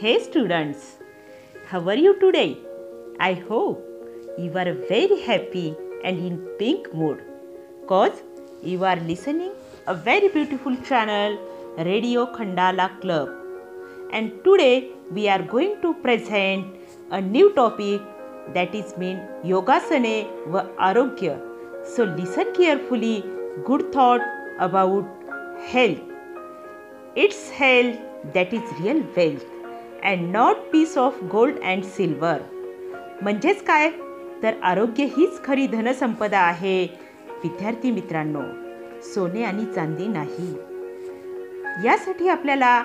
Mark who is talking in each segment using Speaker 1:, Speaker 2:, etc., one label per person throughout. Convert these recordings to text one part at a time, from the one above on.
Speaker 1: Hey students, how are you today? I hope you are very happy and in pink mood cause you are listening a very beautiful channel Radio Khandala Club. And today we are going to present a new topic that is mean Yogasane va Arogya. So listen carefully, good thought about health. It's health that is real wealth. And not piece of gold and silver म्हणजेच काय? तर आरोग्य हीच खरी धनसंपदा आहे. विद्यार्थी मित्रांनो सोने आणि चांदी नाही. यासाठी आपल्याला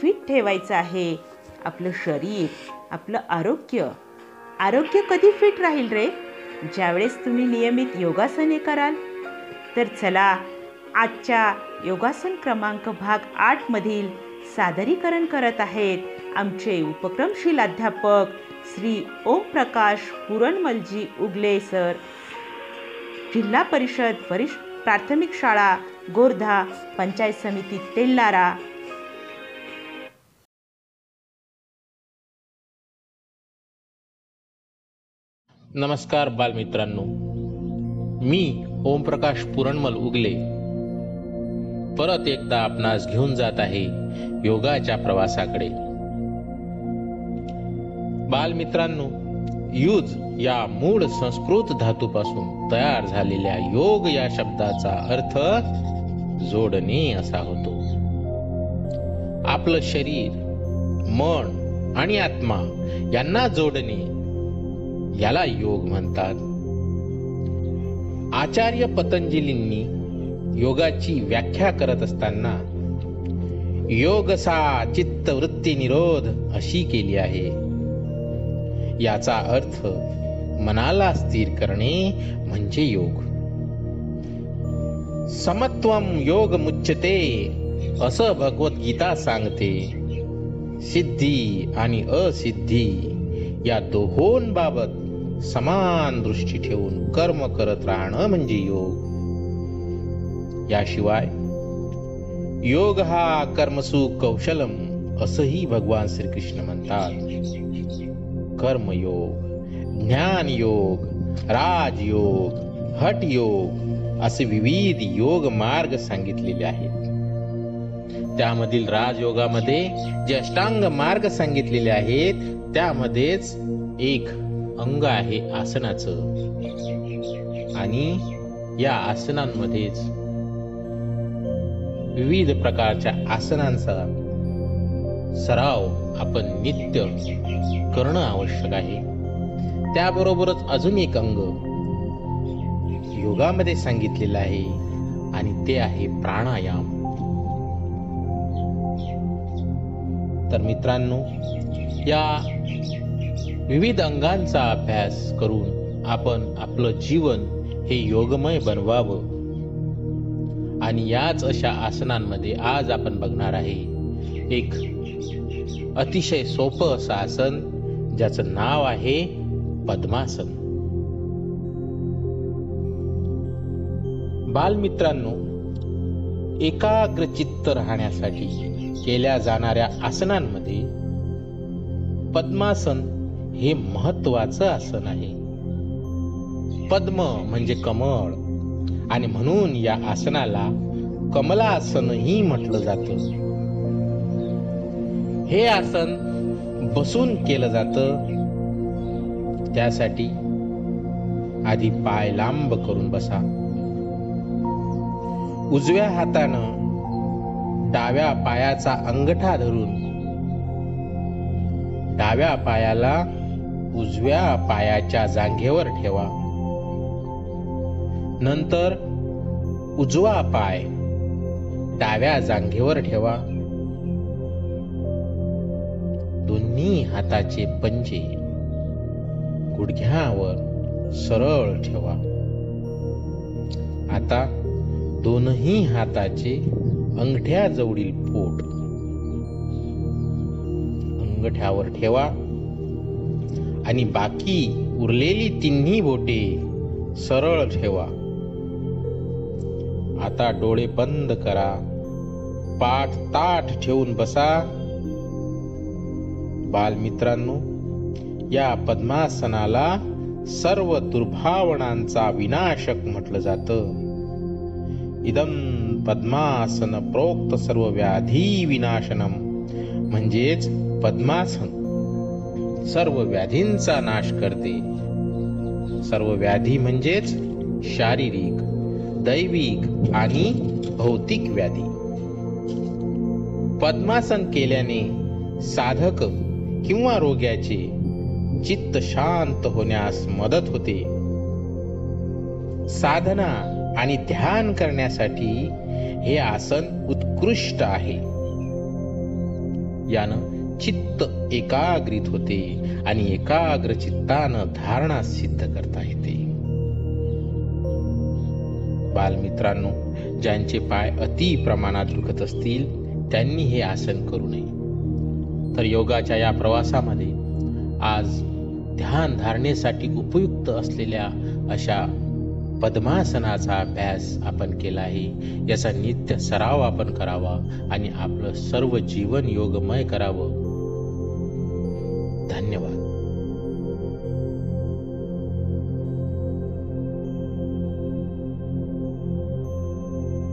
Speaker 1: फिट ठेवायचं आहे. आपलं शरीर आपलं आरोग्य. आरोग्य कधी फिट राहील रे? ज्यावेळेस तुम्ही नियमित योगासने कराल. तर चला आजच्या योगासन क्रमांक भाग आठमधील सादरीकरण करत आहेत. आमचे उपक्रमशील अध्यापक श्री ओमप्रकाश पुरणमलजी उगले सर. जिल्हा परिषद वरिष्ठ प्राथमिक शाळा गोर्धा पंचायत समिती तेल्लारा
Speaker 2: नमस्कार बालमित्रांनो. मी ओमप्रकाश पुरणमल उगले. परत एकदा आपणास घेऊन जात आहे योगाच्या प्रवासाकडे. बालमित्रांनो युज या मूळ संस्कृत धातूपासून तयार झालेल्या योग या शब्दाचा अर्थ जोडणे असा होतो. आपलं शरीर मन आणि आत्मा यांना जोडणे याला योग म्हणतात. आचार्य पतंजलींनी योगाची व्याख्या करत असताना योगसा चित्तवृत्ती निरोध अशी केली आहे. याचा अर्थ मनाला स्थिर करणे म्हणजे योग. समत्वम योग मुच्यते असं भगवद्गीता सांगते. सिद्धी आणि असिद्धी या दोहोंबाबत समान दृष्टी ठेवून कर्म करत राहणं म्हणजे योग. याशिवाय योग हा कर्मसु कौशलम असंही भगवान श्रीकृष्ण म्हणतात. कर्मयोग ज्ञान योग राजयोग हट योग असे विविध योग मार्ग सांगितलेले आहेत. त्यामधील राजयोगामध्ये जे अष्टांग मार्ग सांगितलेले आहेत त्यामध्येच एक अंग आहे आसनाचं. आणि या आसनांमध्येच विविध प्रकारच्या आसनांचा सराव आपण नित्य करणं आवश्यक आहे. त्याबरोबरच अजून एक अंग योगामध्ये सांगितलेलं आहे आणि ते आहे प्राणायाम. तर मित्रांनो या विविध अंगांचा अभ्यास करून आपण आपलं जीवन हे योगमय बनवावं. आणि याच अशा आसनांमध्ये आज आपण बघणार आहे एक अतिशय सोपं असं आसन ज्याचं नाव आहे पद्मासन. बालमित्रांनो एकाग्रचित्त राहण्यासाठी केल्या जाणाऱ्या आसनांमध्ये पद्मासन हे महत्वाचं आसन आहे. पद्म म्हणजे कमळ आणि म्हणून या आसनाला कमलासनही म्हटलं जात. हे आसन बसून केलं जात. त्यासाठी आधी पाय लांब करून बसा. उजव्या हातानं डाव्या पायाचा अंगठा धरून डाव्या पायाला उजव्या पायाच्या जांघेवर ठेवा. नंतर उजवा पाय डाव्या जांघेवर ठेवा. दोन्ही हाताचे पंजे गुडघ्यावर सरळ ठेवा. आता दोनही हाताचे अंगठ्या जवळील पोट अंगठ्यावर ठेवा आणि बाकी उरलेली तिन्ही बोटे सरळ ठेवा. आता डोळे बंद करा. पाठ ताठ ठेवून बसा. बालमित्रांनो या पद्मासनाला सर्व दुर्भावनांचा विनाशक म्हटलं जातं. इदम पद्मासन प्रोक्त सर्व व्याधी विनाशनम. म्हणजेच पद्मासन सर्व व्याधींचा नाश करते. सर्व व्याधी म्हणजेच शारीरिक दैविक आणि भौतिक व्याधी. पद्मासन केल्याने साधक किंवा रोग्याचे चित्त शांत होण्यास मदत होते. साधना आणि ध्यान करण्यासाठी हे आसन उत्कृष्ट आहे. यानं चित्त एकाग्रित होते आणि एकाग्र चित्तानं धारणा सिद्ध करता येते. बालमित्रांनो ज्यांचे पाय अति प्रमाणात दुखत असतील त्यांनी हे आसन करू नये. तर योगाच्या या प्रवासामध्ये आज ध्यान धारणेसाठी उपयुक्त असलेल्या अशा पद्मासनाचा अभ्यास आपण केला आहे. याचा नित्य सराव आपण करावा आणि आपलं सर्व जीवन योगमय करावं. धन्यवाद.